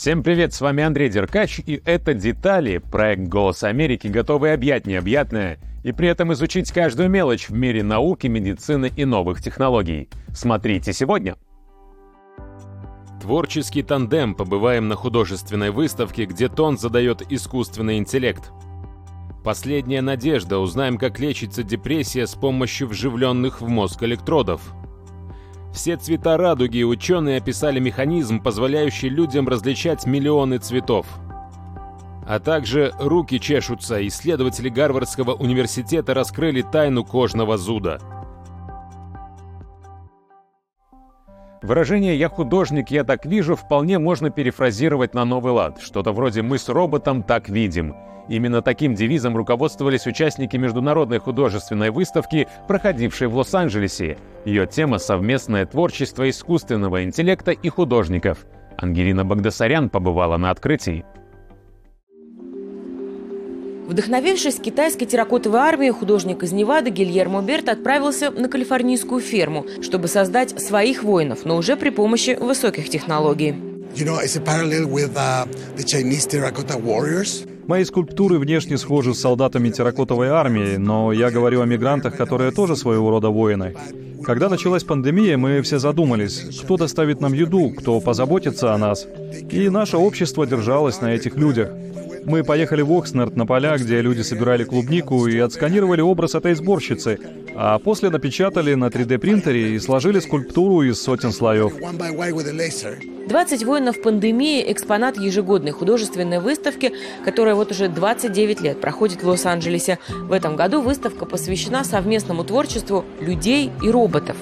Всем привет, с вами Андрей Деркач, и это «Детали» — проект «Голос Америки», готовый объять необъятное и при этом изучить каждую мелочь в мире науки, медицины и новых технологий. Смотрите сегодня. Творческий тандем. Побываем на художественной выставке, где тон задает искусственный интеллект. Последняя надежда. Узнаем, как лечится депрессия с помощью вживленных в мозг электродов. Все цвета радуги ученые описали механизм, позволяющий людям различать миллионы цветов. А также руки чешутся, исследователи Гарвардского университета раскрыли тайну кожного зуда. Выражение «я художник, я так вижу» вполне можно перефразировать на новый лад. Что-то вроде «мы с роботом так видим». Именно таким девизом руководствовались участники международной художественной выставки, проходившей в Лос-Анджелесе. Ее тема – совместное творчество искусственного интеллекта и художников. Ангелина Багдасарян побывала на открытии. Вдохновившись китайской терракотовой армией, художник из Невады Гильермо Берт отправился на калифорнийскую ферму, чтобы создать своих воинов, но уже при помощи высоких технологий. Know, Мои скульптуры внешне схожи с солдатами терракотовой армии, но я говорю о мигрантах, которые тоже своего рода воины. Когда началась пандемия, мы все задумались, кто доставит нам еду, кто позаботится о нас. И наше общество держалось на этих людях. Мы поехали в Окснард на поля, где люди собирали клубнику и отсканировали образ этой сборщицы, а после напечатали на 3D-принтере и сложили скульптуру из сотен слоев. 20 воинов пандемии – экспонат ежегодной художественной выставки, которая вот уже 29 лет проходит в Лос-Анджелесе. В этом году выставка посвящена совместному творчеству людей и роботов.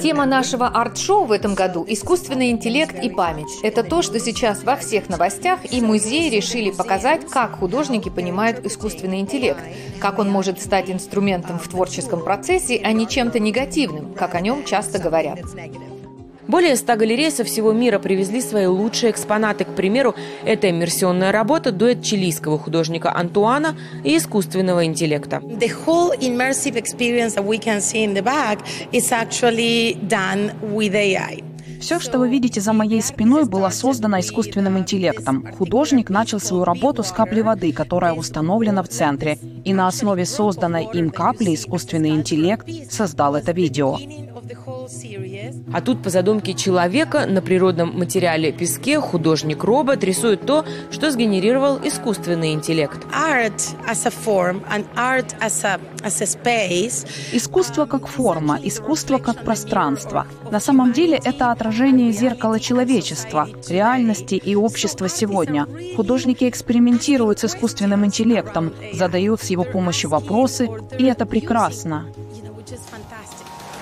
Тема нашего арт-шоу в этом году – искусственный интеллект и память. Это то, что сейчас во всех новостях, и музеи решили показать, как художники понимают искусственный интеллект, как он может стать инструментом в творческом процессе, а не чем-то негативным, как о нем часто говорят. Более ста галерей со всего мира привезли свои лучшие экспонаты. К примеру, это иммерсионная работа дуэт чилийского художника Антуана и искусственного интеллекта. The Все, что вы видите за моей спиной, было создано искусственным интеллектом. Художник начал свою работу с капли воды, которая установлена в центре, и на основе созданной им капли искусственный интеллект создал это видео. А тут по задумке человека на природном материале песке художник-робот рисует то, что сгенерировал искусственный интеллект. Искусство как форма, искусство как пространство. На самом деле это отражение зеркала человечества, реальности и общества сегодня. Художники экспериментируют с искусственным интеллектом, задают с его помощью вопросы, и это прекрасно.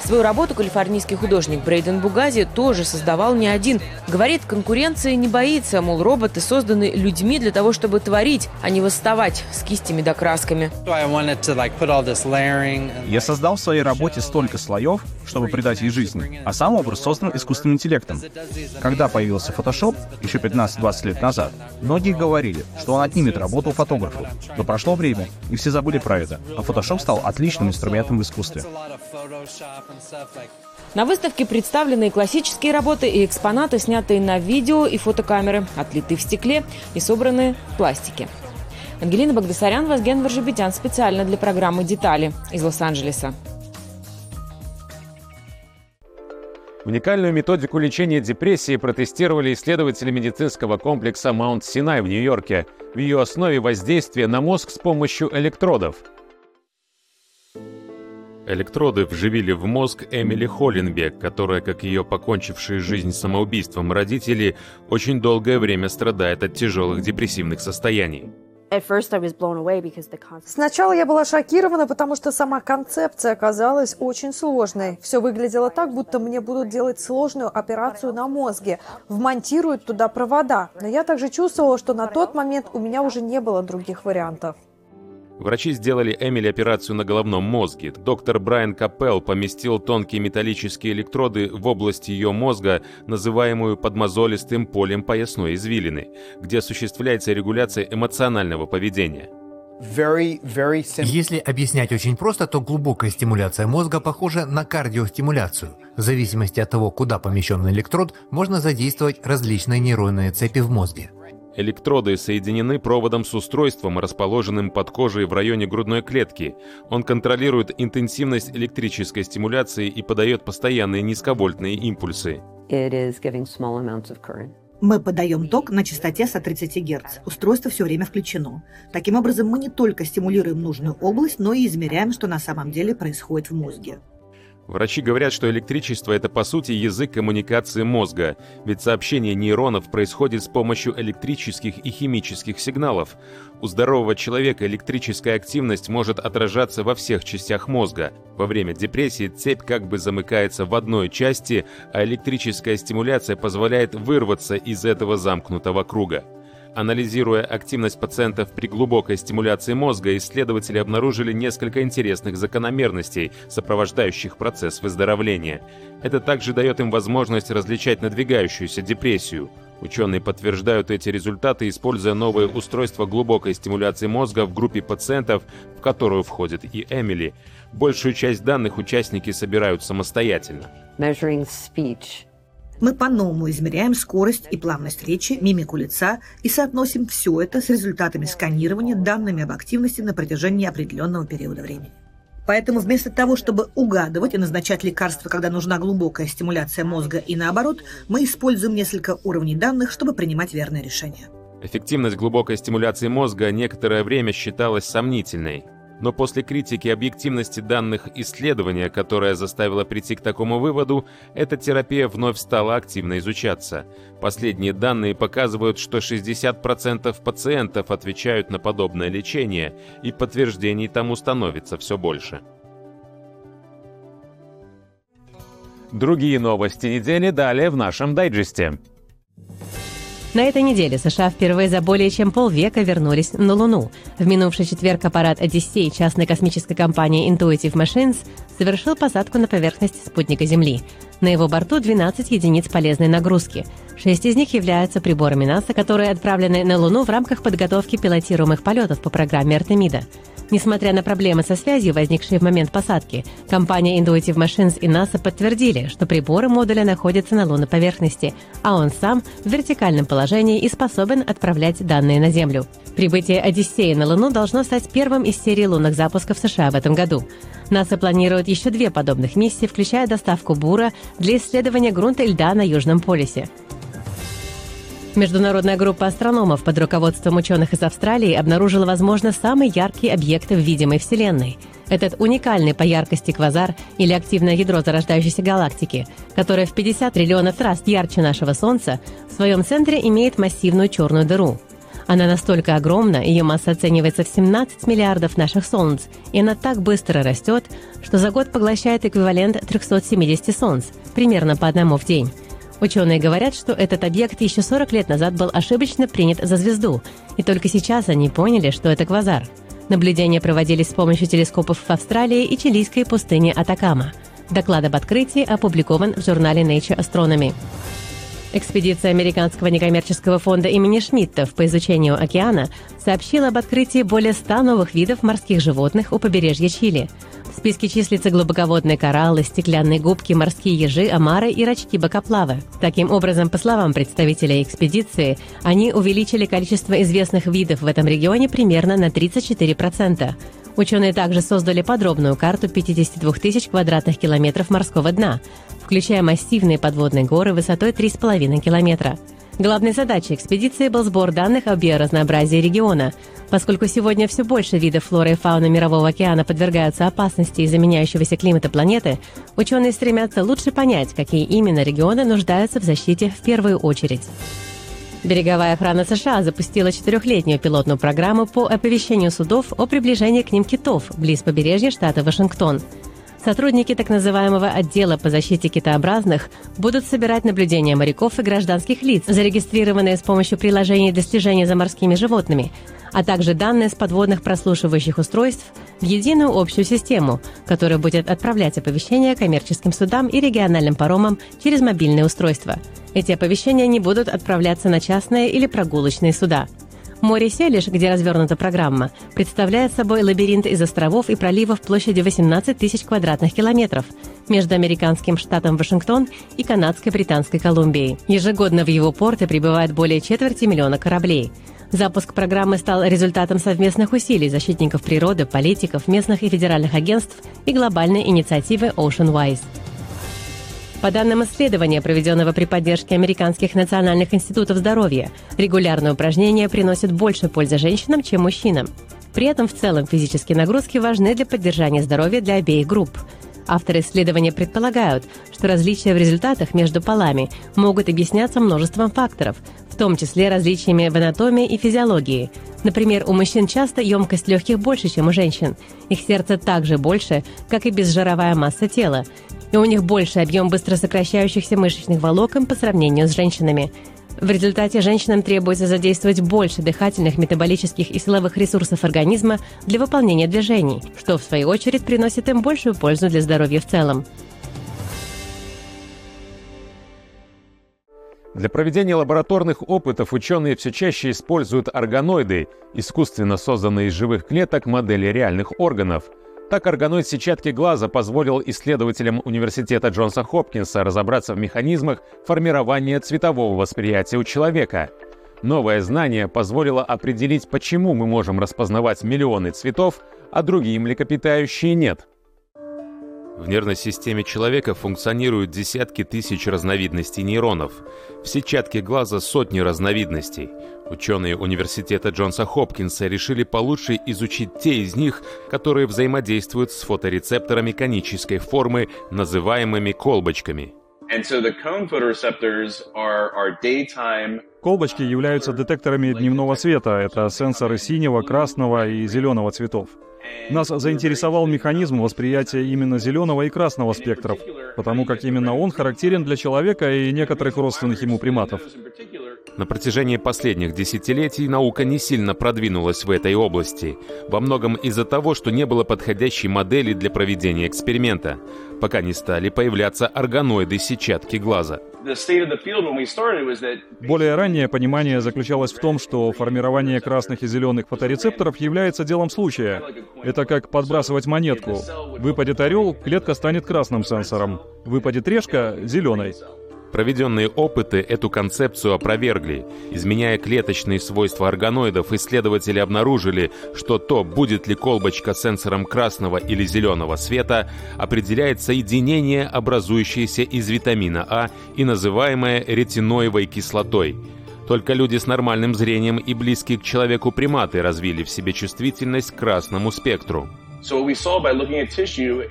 Свою работу калифорнийский художник Брейден Бугази тоже создавал не один. Говорит, конкуренции не боится, мол, роботы созданы людьми для того, чтобы творить, а не восставать с кистями да красками. Я создал в своей работе столько слоев, чтобы придать ей жизнь, а сам образ создан искусственным интеллектом. Когда появился Photoshop, еще 15-20 лет назад, многие говорили, что он отнимет работу у фотографов. Но прошло время, и все забыли про это, а Photoshop стал отличным инструментом в искусстве. На выставке представлены классические работы и экспонаты, снятые на видео и фотокамеры, отлитые в стекле и собранные в пластике. Ангелина Багдасарян, Вазген Варжебетян специально для программы «Детали» из Лос-Анджелеса. Уникальную методику лечения депрессии протестировали исследователи медицинского комплекса Маунт Синай в Нью-Йорке. В ее основе воздействие на мозг с помощью электродов – Электроды вживили в мозг Эмили Холленбек, которая, как ее покончившие жизнь самоубийством родители, очень долгое время страдает от тяжелых депрессивных состояний. Сначала я была шокирована, потому что сама концепция оказалась очень сложной. Все выглядело так, будто мне будут делать сложную операцию на мозге, вмонтируют туда провода. Но я также чувствовала, что на тот момент у меня уже не было других вариантов. Врачи сделали Эмили операцию на головном мозге. Доктор Брайан Капелл поместил тонкие металлические электроды в область ее мозга, называемую подмозолистым полем поясной извилины, где осуществляется регуляция эмоционального поведения. Если объяснять очень просто, то глубокая стимуляция мозга похожа на кардиостимуляцию. В зависимости от того, куда помещен электрод, можно задействовать различные нейронные цепи в мозге. Электроды соединены проводом с устройством, расположенным под кожей в районе грудной клетки. Он контролирует интенсивность электрической стимуляции и подает постоянные низковольтные импульсы. Мы подаем ток на частоте 130 Гц. Устройство все время включено. Таким образом, мы не только стимулируем нужную область, но и измеряем, что на самом деле происходит в мозге. Врачи говорят, что электричество – это по сути язык коммуникации мозга, ведь сообщение нейронов происходит с помощью электрических и химических сигналов. У здорового человека электрическая активность может отражаться во всех частях мозга. Во время депрессии цепь как бы замыкается в одной части, а электрическая стимуляция позволяет вырваться из этого замкнутого круга. Анализируя активность пациентов при глубокой стимуляции мозга, исследователи обнаружили несколько интересных закономерностей, сопровождающих процесс выздоровления. Это также дает им возможность различать надвигающуюся депрессию. Ученые подтверждают эти результаты, используя новые устройства глубокой стимуляции мозга в группе пациентов, в которую входит и Эмили. Большую часть данных участники собирают самостоятельно. Measuring speech мы по-новому измеряем скорость и плавность речи, мимику лица и соотносим все это с результатами сканирования, данными об активности на протяжении определенного периода времени. Поэтому вместо того, чтобы угадывать и назначать лекарства, когда нужна глубокая стимуляция мозга и наоборот, мы используем несколько уровней данных, чтобы принимать верные решения. Эффективность глубокой стимуляции мозга некоторое время считалась сомнительной но после критики объективности данных исследования, которая заставила прийти к такому выводу, эта терапия вновь стала активно изучаться. Последние данные показывают, что 60% пациентов отвечают на подобное лечение, и подтверждений тому становится все больше. Другие новости недели далее в нашем дайджесте. На этой неделе США впервые за более чем полвека вернулись на Луну. В минувший четверг аппарат «Одиссей» частной космической компании Intuitive Machines совершил посадку на поверхность спутника Земли. На его борту 12 единиц полезной нагрузки. Шесть из них являются приборами НАСА, которые отправлены на Луну в рамках подготовки пилотируемых полетов по программе «Артемида». Несмотря на проблемы со связью, возникшие в момент посадки, компания Intuitive Machines и NASA подтвердили, что приборы модуля находятся на лунной поверхности, а он сам в вертикальном положении и способен отправлять данные на Землю. Прибытие Одиссея на Луну должно стать первым из серии лунных запусков США в этом году. НАСА планирует еще две подобных миссии, включая доставку бура для исследования грунта и льда на Южном полюсе. Международная группа астрономов под руководством ученых из Австралии обнаружила, возможно, самый яркий объект в видимой Вселенной. Этот уникальный по яркости квазар или активное ядро зарождающейся галактики, которое в 50 триллионов раз ярче нашего Солнца, в своем центре имеет массивную черную дыру. Она настолько огромна, ее масса оценивается в 17 миллиардов наших Солнц, и она так быстро растет, что за год поглощает эквивалент 370 Солнц, примерно по одному в день. Ученые говорят, что этот объект еще 40 лет назад был ошибочно принят за звезду, и только сейчас они поняли, что это квазар. Наблюдения проводились с помощью телескопов в Австралии и чилийской пустыне Атакама. Доклад об открытии опубликован в журнале Nature Astronomy. Экспедиция Американского некоммерческого фонда имени Шмидтов по изучению океана сообщила об открытии более 100 новых видов морских животных у побережья Чили – в списке числятся глубоководные кораллы, стеклянные губки, морские ежи, омары и рачки-бокоплавы. Таким образом, по словам представителей экспедиции, они увеличили количество известных видов в этом регионе примерно на 34%. Ученые также создали подробную карту 52 тысяч квадратных километров морского дна, включая массивные подводные горы высотой 3,5 километра. Главной задачей экспедиции был сбор данных о биоразнообразии региона, поскольку сегодня все больше видов флоры и фауны Мирового океана подвергаются опасности из-за меняющегося климата планеты, ученые стремятся лучше понять, какие именно регионы нуждаются в защите в первую очередь. Береговая охрана США запустила четырехлетнюю пилотную программу по оповещению судов о приближении к ним китов близ побережья штата Вашингтон – Сотрудники так называемого отдела по защите китообразных будут собирать наблюдения моряков и гражданских лиц, зарегистрированные с помощью приложений для слежения за морскими животными, а также данные с подводных прослушивающих устройств в единую общую систему, которая будет отправлять оповещения коммерческим судам и региональным паромам через мобильные устройства. Эти оповещения не будут отправляться на частные или прогулочные суда – Море Селиш, где развернута программа, представляет собой лабиринт из островов и проливов площадью 18 тысяч квадратных километров между американским штатом Вашингтон и канадской Британской Колумбией. Ежегодно в его порты прибывает более четверти миллиона кораблей. Запуск программы стал результатом совместных усилий защитников природы, политиков, местных и федеральных агентств и глобальной инициативы OceanWise. По данным исследования, проведенного при поддержке американских национальных институтов здоровья, регулярные упражнения приносят больше пользы женщинам, чем мужчинам. При этом в целом физические нагрузки важны для поддержания здоровья для обеих групп. Авторы исследования предполагают, что различия в результатах между полами могут объясняться множеством факторов, том числе различиями в анатомии и физиологии. Например, у мужчин часто емкость легких больше, чем у женщин. Их сердце также больше, как и безжировая масса тела и у них больше объем быстро сокращающихся мышечных волокон по сравнению с женщинами. В результате женщинам требуется задействовать больше дыхательных, метаболических и силовых ресурсов организма для выполнения движений, что в свою очередь приносит им большую пользу для здоровья в целом. Для проведения лабораторных опытов ученые все чаще используют органоиды, искусственно созданные из живых клеток модели реальных органов – так органоид сетчатки глаза позволил исследователям Университета Джонса Хопкинса разобраться в механизмах формирования цветового восприятия у человека. Новое знание позволило определить, почему мы можем распознавать миллионы цветов, а другие млекопитающие нет. В нервной системе человека функционируют десятки тысяч разновидностей нейронов. В сетчатке глаза сотни разновидностей. Ученые университета Джонса Хопкинса решили получше изучить те из них, которые взаимодействуют с фоторецепторами конической формы, называемыми колбочками. Колбочки являются детекторами дневного света. Это сенсоры синего, красного и зеленого цветов. Нас заинтересовал механизм восприятия именно зеленого и красного спектров, потому как именно он характерен для человека и некоторых родственных ему приматов. На протяжении последних десятилетий наука не сильно продвинулась в этой области, во многом из-за того, что не было подходящей модели для проведения эксперимента, пока не стали появляться органоиды сетчатки глаза. Более раннее понимание заключалось в том, что формирование красных и зеленых фоторецепторов является делом случая. Это как подбрасывать монетку. Выпадет орел, клетка станет красным сенсором. Выпадет решка — зеленой. Проведенные опыты эту концепцию опровергли. Изменяя клеточные свойства органоидов, исследователи обнаружили, что то, будет ли колбочка сенсором красного или зеленого света, определяет соединение, образующееся из витамина А и называемое ретиноевой кислотой. Только люди с нормальным зрением и близкие к человеку приматы развили в себе чувствительность к красному спектру.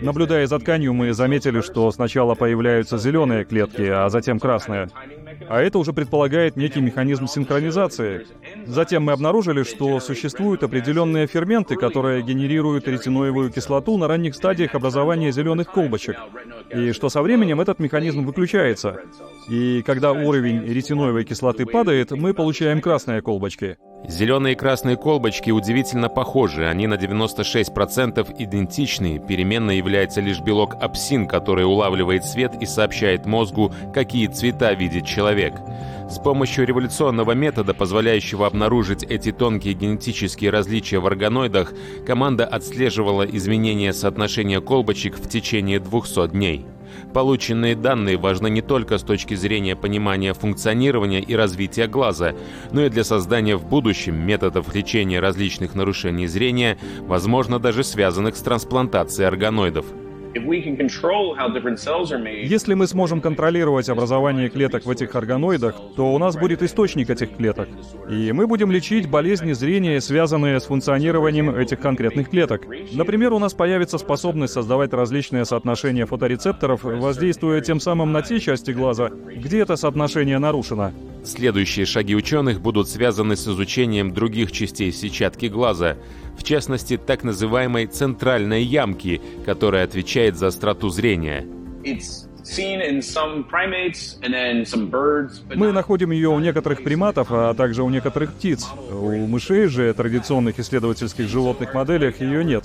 Наблюдая за тканью, мы заметили, что сначала появляются зеленые клетки, а затем красные. А это уже предполагает некий механизм синхронизации. Затем мы обнаружили, что существуют определенные ферменты, которые генерируют ретиноевую кислоту на ранних стадиях образования зеленых колбочек. И что со временем этот механизм выключается. И когда уровень ретиноевой кислоты падает, мы получаем красные колбочки. Зеленые и красные колбочки удивительно похожи, они на 96% идентичны, переменной является лишь белок апсин, который улавливает свет и сообщает мозгу, какие цвета видит человек. С помощью революционного метода, позволяющего обнаружить эти тонкие генетические различия в органоидах, команда отслеживала изменения соотношения колбочек в течение 200 дней. Полученные данные важны не только с точки зрения понимания функционирования и развития глаза, но и для создания в будущем методов лечения различных нарушений зрения, возможно даже связанных с трансплантацией органоидов. Если мы сможем контролировать образование клеток в этих органоидах, то у нас будет источник этих клеток. И мы будем лечить болезни зрения, связанные с функционированием этих конкретных клеток. Например, у нас появится способность создавать различные соотношения фоторецепторов, воздействуя тем самым на те части глаза, где это соотношение нарушено. Следующие шаги ученых будут связаны с изучением других частей сетчатки глаза, в частности, так называемой центральной ямки, которая отвечает за остроту зрения. Мы находим ее у некоторых приматов, а также у некоторых птиц. У мышей же, традиционных исследовательских животных моделях, ее нет.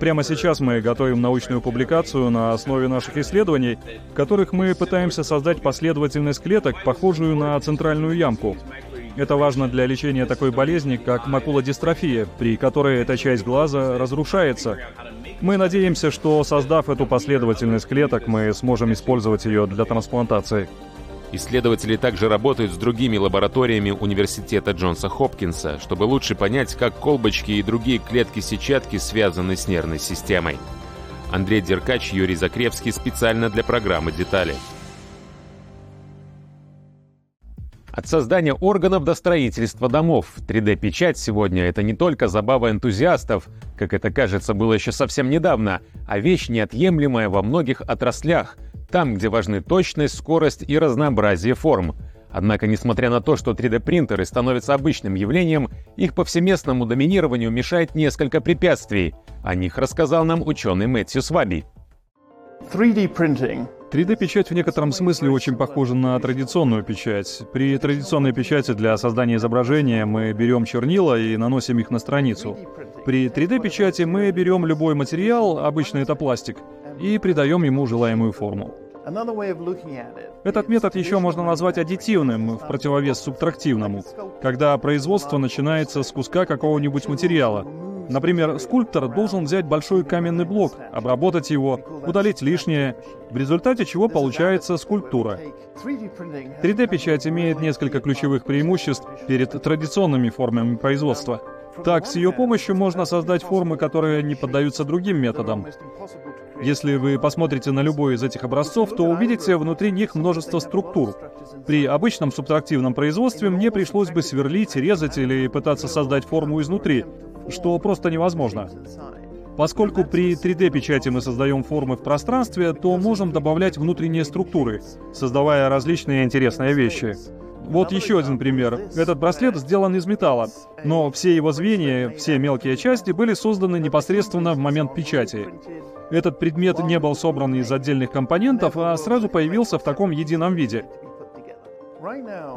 Прямо сейчас мы готовим научную публикацию на основе наших исследований, в которых мы пытаемся создать последовательность клеток, похожую на центральную ямку. Это важно для лечения такой болезни, как макулодистрофия, при которой эта часть глаза разрушается. Мы надеемся, что создав эту последовательность клеток, мы сможем использовать ее для трансплантации. Исследователи также работают с другими лабораториями университета Джонса Хопкинса, чтобы лучше понять, как колбочки и другие клетки-сетчатки связаны с нервной системой. Андрей Деркач, Юрий Закревский специально для программы «Детали». От создания органов до строительства домов. 3D-печать сегодня — это не только забава энтузиастов, как это кажется было еще совсем недавно, а вещь неотъемлемая во многих отраслях, там, где важны точность, скорость и разнообразие форм. Однако, несмотря на то, что 3D-принтеры становятся обычным явлением, их повсеместному доминированию мешает несколько препятствий. О них рассказал нам ученый Мэтью Сваби. 3D-принting 3D-печать в некотором смысле очень похожа на традиционную печать. При традиционной печати для создания изображения мы берем чернила и наносим их на страницу. При 3D-печати мы берем любой материал, обычно это пластик, и придаем ему желаемую форму. Этот метод еще можно назвать аддитивным, в противовес субтрактивному, когда производство начинается с куска какого-нибудь материала, Например, скульптор должен взять большой каменный блок, обработать его, удалить лишнее, в результате чего получается скульптура. 3D-печать имеет несколько ключевых преимуществ перед традиционными формами производства. Так, с ее помощью можно создать формы, которые не поддаются другим методам. Если вы посмотрите на любой из этих образцов, то увидите внутри них множество структур. При обычном субтрактивном производстве мне пришлось бы сверлить, резать или пытаться создать форму изнутри, что просто невозможно. Поскольку при 3D-печати мы создаем формы в пространстве, то можем добавлять внутренние структуры, создавая различные интересные вещи. Вот еще один пример. Этот браслет сделан из металла, но все его звенья, все мелкие части были созданы непосредственно в момент печати. Этот предмет не был собран из отдельных компонентов, а сразу появился в таком едином виде.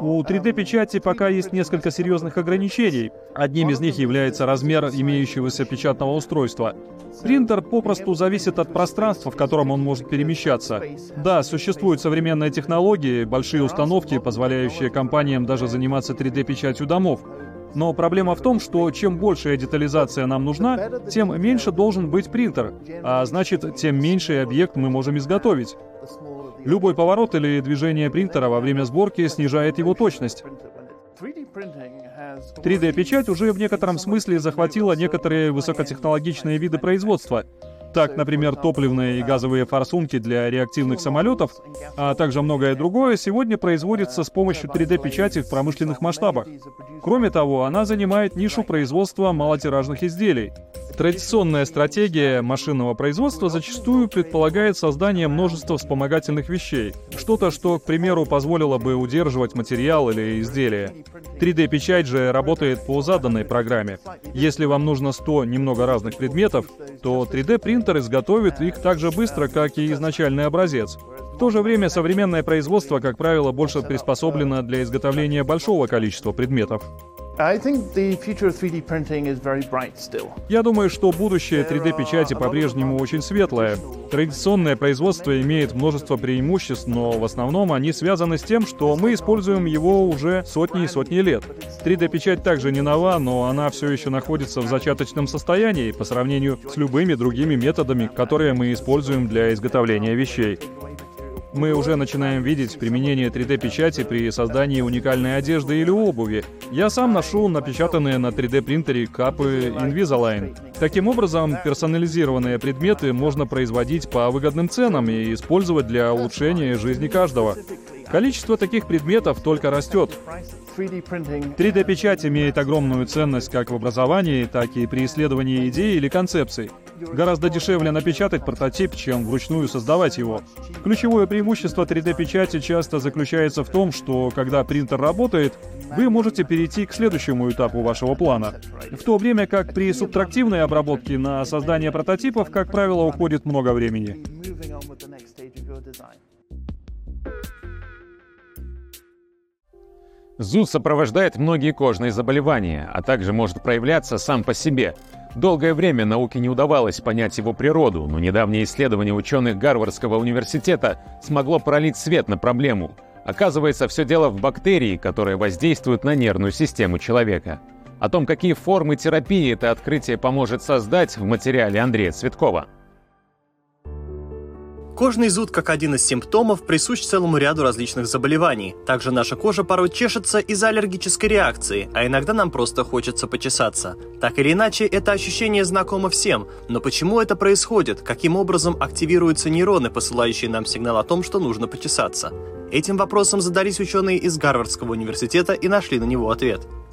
У 3D-печати пока есть несколько серьезных ограничений. Одним из них является размер имеющегося печатного устройства. Принтер попросту зависит от пространства, в котором он может перемещаться. Да, существуют современные технологии, большие установки, позволяющие компаниям даже заниматься 3D-печатью домов. Но проблема в том, что чем большая детализация нам нужна, тем меньше должен быть принтер, а значит, тем меньший объект мы можем изготовить. Любой поворот или движение принтера во время сборки снижает его точность. 3D-печать уже в некотором смысле захватила некоторые высокотехнологичные виды производства. Так, например, топливные и газовые форсунки для реактивных самолетов, а также многое другое, сегодня производится с помощью 3D-печати в промышленных масштабах. Кроме того, она занимает нишу производства малотиражных изделий. Традиционная стратегия машинного производства зачастую предполагает создание множества вспомогательных вещей. Что-то, что, к примеру, позволило бы удерживать материал или изделие. 3D-печать же работает по заданной программе. Если вам нужно 100 немного разных предметов, то 3D-принтер изготовит их так же быстро, как и изначальный образец. В то же время современное производство, как правило, больше приспособлено для изготовления большого количества предметов. Я думаю, что будущее 3D-печати по-прежнему очень светлое. Традиционное производство имеет множество преимуществ, но в основном они связаны с тем, что мы используем его уже сотни и сотни лет. 3D-печать также не нова, но она все еще находится в зачаточном состоянии по сравнению с любыми другими методами, которые мы используем для изготовления вещей. Мы уже начинаем видеть применение 3D-печати при создании уникальной одежды или обуви. Я сам ношу напечатанные на 3D-принтере капы Invisalign. Таким образом, персонализированные предметы можно производить по выгодным ценам и использовать для улучшения жизни каждого. Количество таких предметов только растет. 3D-печать имеет огромную ценность как в образовании, так и при исследовании идей или концепций. Гораздо дешевле напечатать прототип, чем вручную создавать его. Ключевое преимущество 3D-печати часто заключается в том, что когда принтер работает, вы можете перейти к следующему этапу вашего плана. В то время как при субтрактивной обработке на создание прототипов, как правило, уходит много времени. Зуд сопровождает многие кожные заболевания, а также может проявляться сам по себе. Долгое время науке не удавалось понять его природу, но недавнее исследование ученых Гарвардского университета смогло пролить свет на проблему. Оказывается, все дело в бактерии, которые воздействуют на нервную систему человека. О том, какие формы терапии это открытие поможет создать, в материале Андрея Цветкова. Кожный зуд как один из симптомов присущ целому ряду различных заболеваний. Также наша кожа порой чешется из-за аллергической реакции, а иногда нам просто хочется почесаться. Так или иначе, это ощущение знакомо всем, но почему это происходит, каким образом активируются нейроны, посылающие нам сигнал о том, что нужно почесаться? Этим вопросом задались ученые из Гарвардского университета и нашли на него ответ –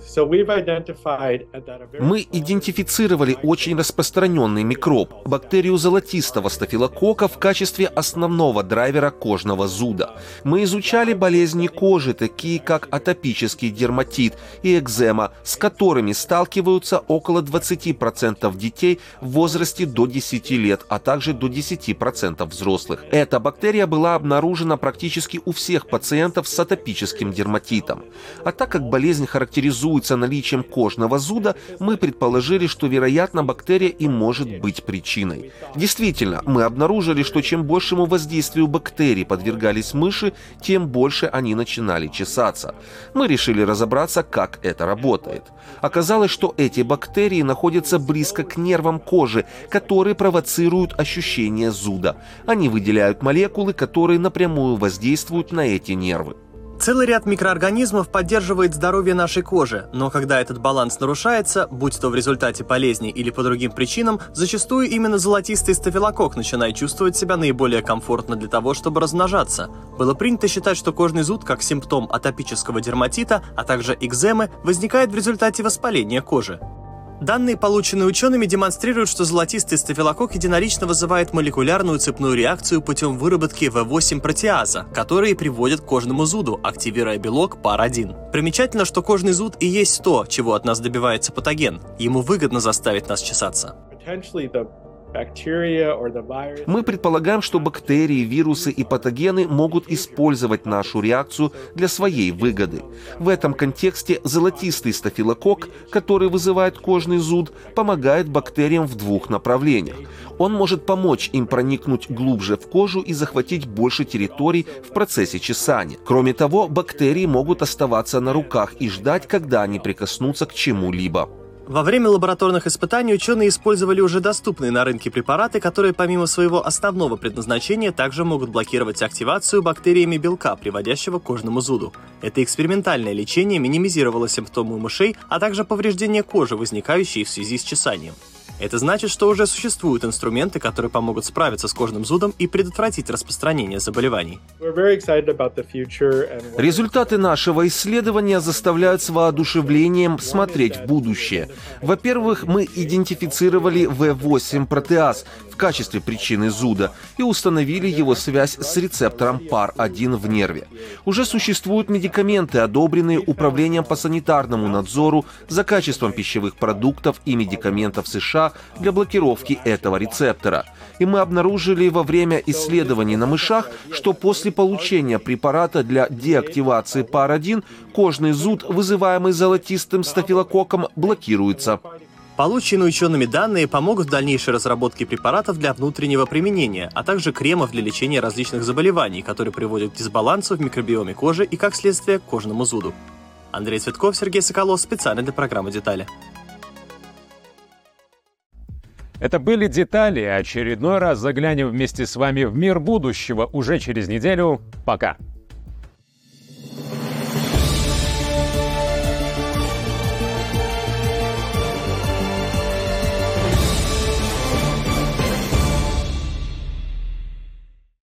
мы идентифицировали очень распространенный микроб – бактерию золотистого стафилококка в качестве основного драйвера кожного зуда. Мы изучали болезни кожи, такие как атопический дерматит и экзема, с которыми сталкиваются около 20% детей в возрасте до 10 лет, а также до 10% взрослых. Эта бактерия была обнаружена практически у всех пациентов с атопическим дерматитом. А так как болезнь характеризует характеризуется наличием кожного зуда, мы предположили, что, вероятно, бактерия и может быть причиной. Действительно, мы обнаружили, что чем большему воздействию бактерий подвергались мыши, тем больше они начинали чесаться. Мы решили разобраться, как это работает. Оказалось, что эти бактерии находятся близко к нервам кожи, которые провоцируют ощущение зуда. Они выделяют молекулы, которые напрямую воздействуют на эти нервы. Целый ряд микроорганизмов поддерживает здоровье нашей кожи, но когда этот баланс нарушается, будь то в результате болезни или по другим причинам, зачастую именно золотистый стафилококк начинает чувствовать себя наиболее комфортно для того, чтобы размножаться. Было принято считать, что кожный зуд как симптом атопического дерматита, а также экземы, возникает в результате воспаления кожи. Данные, полученные учеными, демонстрируют, что золотистый стафилококк единолично вызывает молекулярную цепную реакцию путем выработки В8 протеаза, которые приводят к кожному зуду, активируя белок PAR1. Примечательно, что кожный зуд и есть то, чего от нас добивается патоген. Ему выгодно заставить нас чесаться. Мы предполагаем, что бактерии, вирусы и патогены могут использовать нашу реакцию для своей выгоды. В этом контексте золотистый стафилококк, который вызывает кожный зуд, помогает бактериям в двух направлениях. Он может помочь им проникнуть глубже в кожу и захватить больше территорий в процессе чесания. Кроме того, бактерии могут оставаться на руках и ждать, когда они прикоснутся к чему-либо. Во время лабораторных испытаний ученые использовали уже доступные на рынке препараты, которые помимо своего основного предназначения также могут блокировать активацию бактериями белка, приводящего к кожному зуду. Это экспериментальное лечение минимизировало симптомы у мышей, а также повреждения кожи, возникающие в связи с чесанием. Это значит, что уже существуют инструменты, которые помогут справиться с кожным зудом и предотвратить распространение заболеваний. Результаты нашего исследования заставляют с воодушевлением смотреть в будущее. Во-первых, мы идентифицировали В8 протеаз качестве причины зуда и установили его связь с рецептором PAR1 в нерве. Уже существуют медикаменты, одобренные Управлением по санитарному надзору за качеством пищевых продуктов и медикаментов США для блокировки этого рецептора. И мы обнаружили во время исследований на мышах, что после получения препарата для деактивации PAR1 кожный зуд, вызываемый золотистым стафилококком, блокируется. Полученные учеными данные помогут в дальнейшей разработке препаратов для внутреннего применения, а также кремов для лечения различных заболеваний, которые приводят к дисбалансу в микробиоме кожи и, как следствие, к кожному зуду. Андрей Цветков, Сергей Соколов, специально для программы «Детали». Это были детали. Очередной раз заглянем вместе с вами в мир будущего уже через неделю. Пока.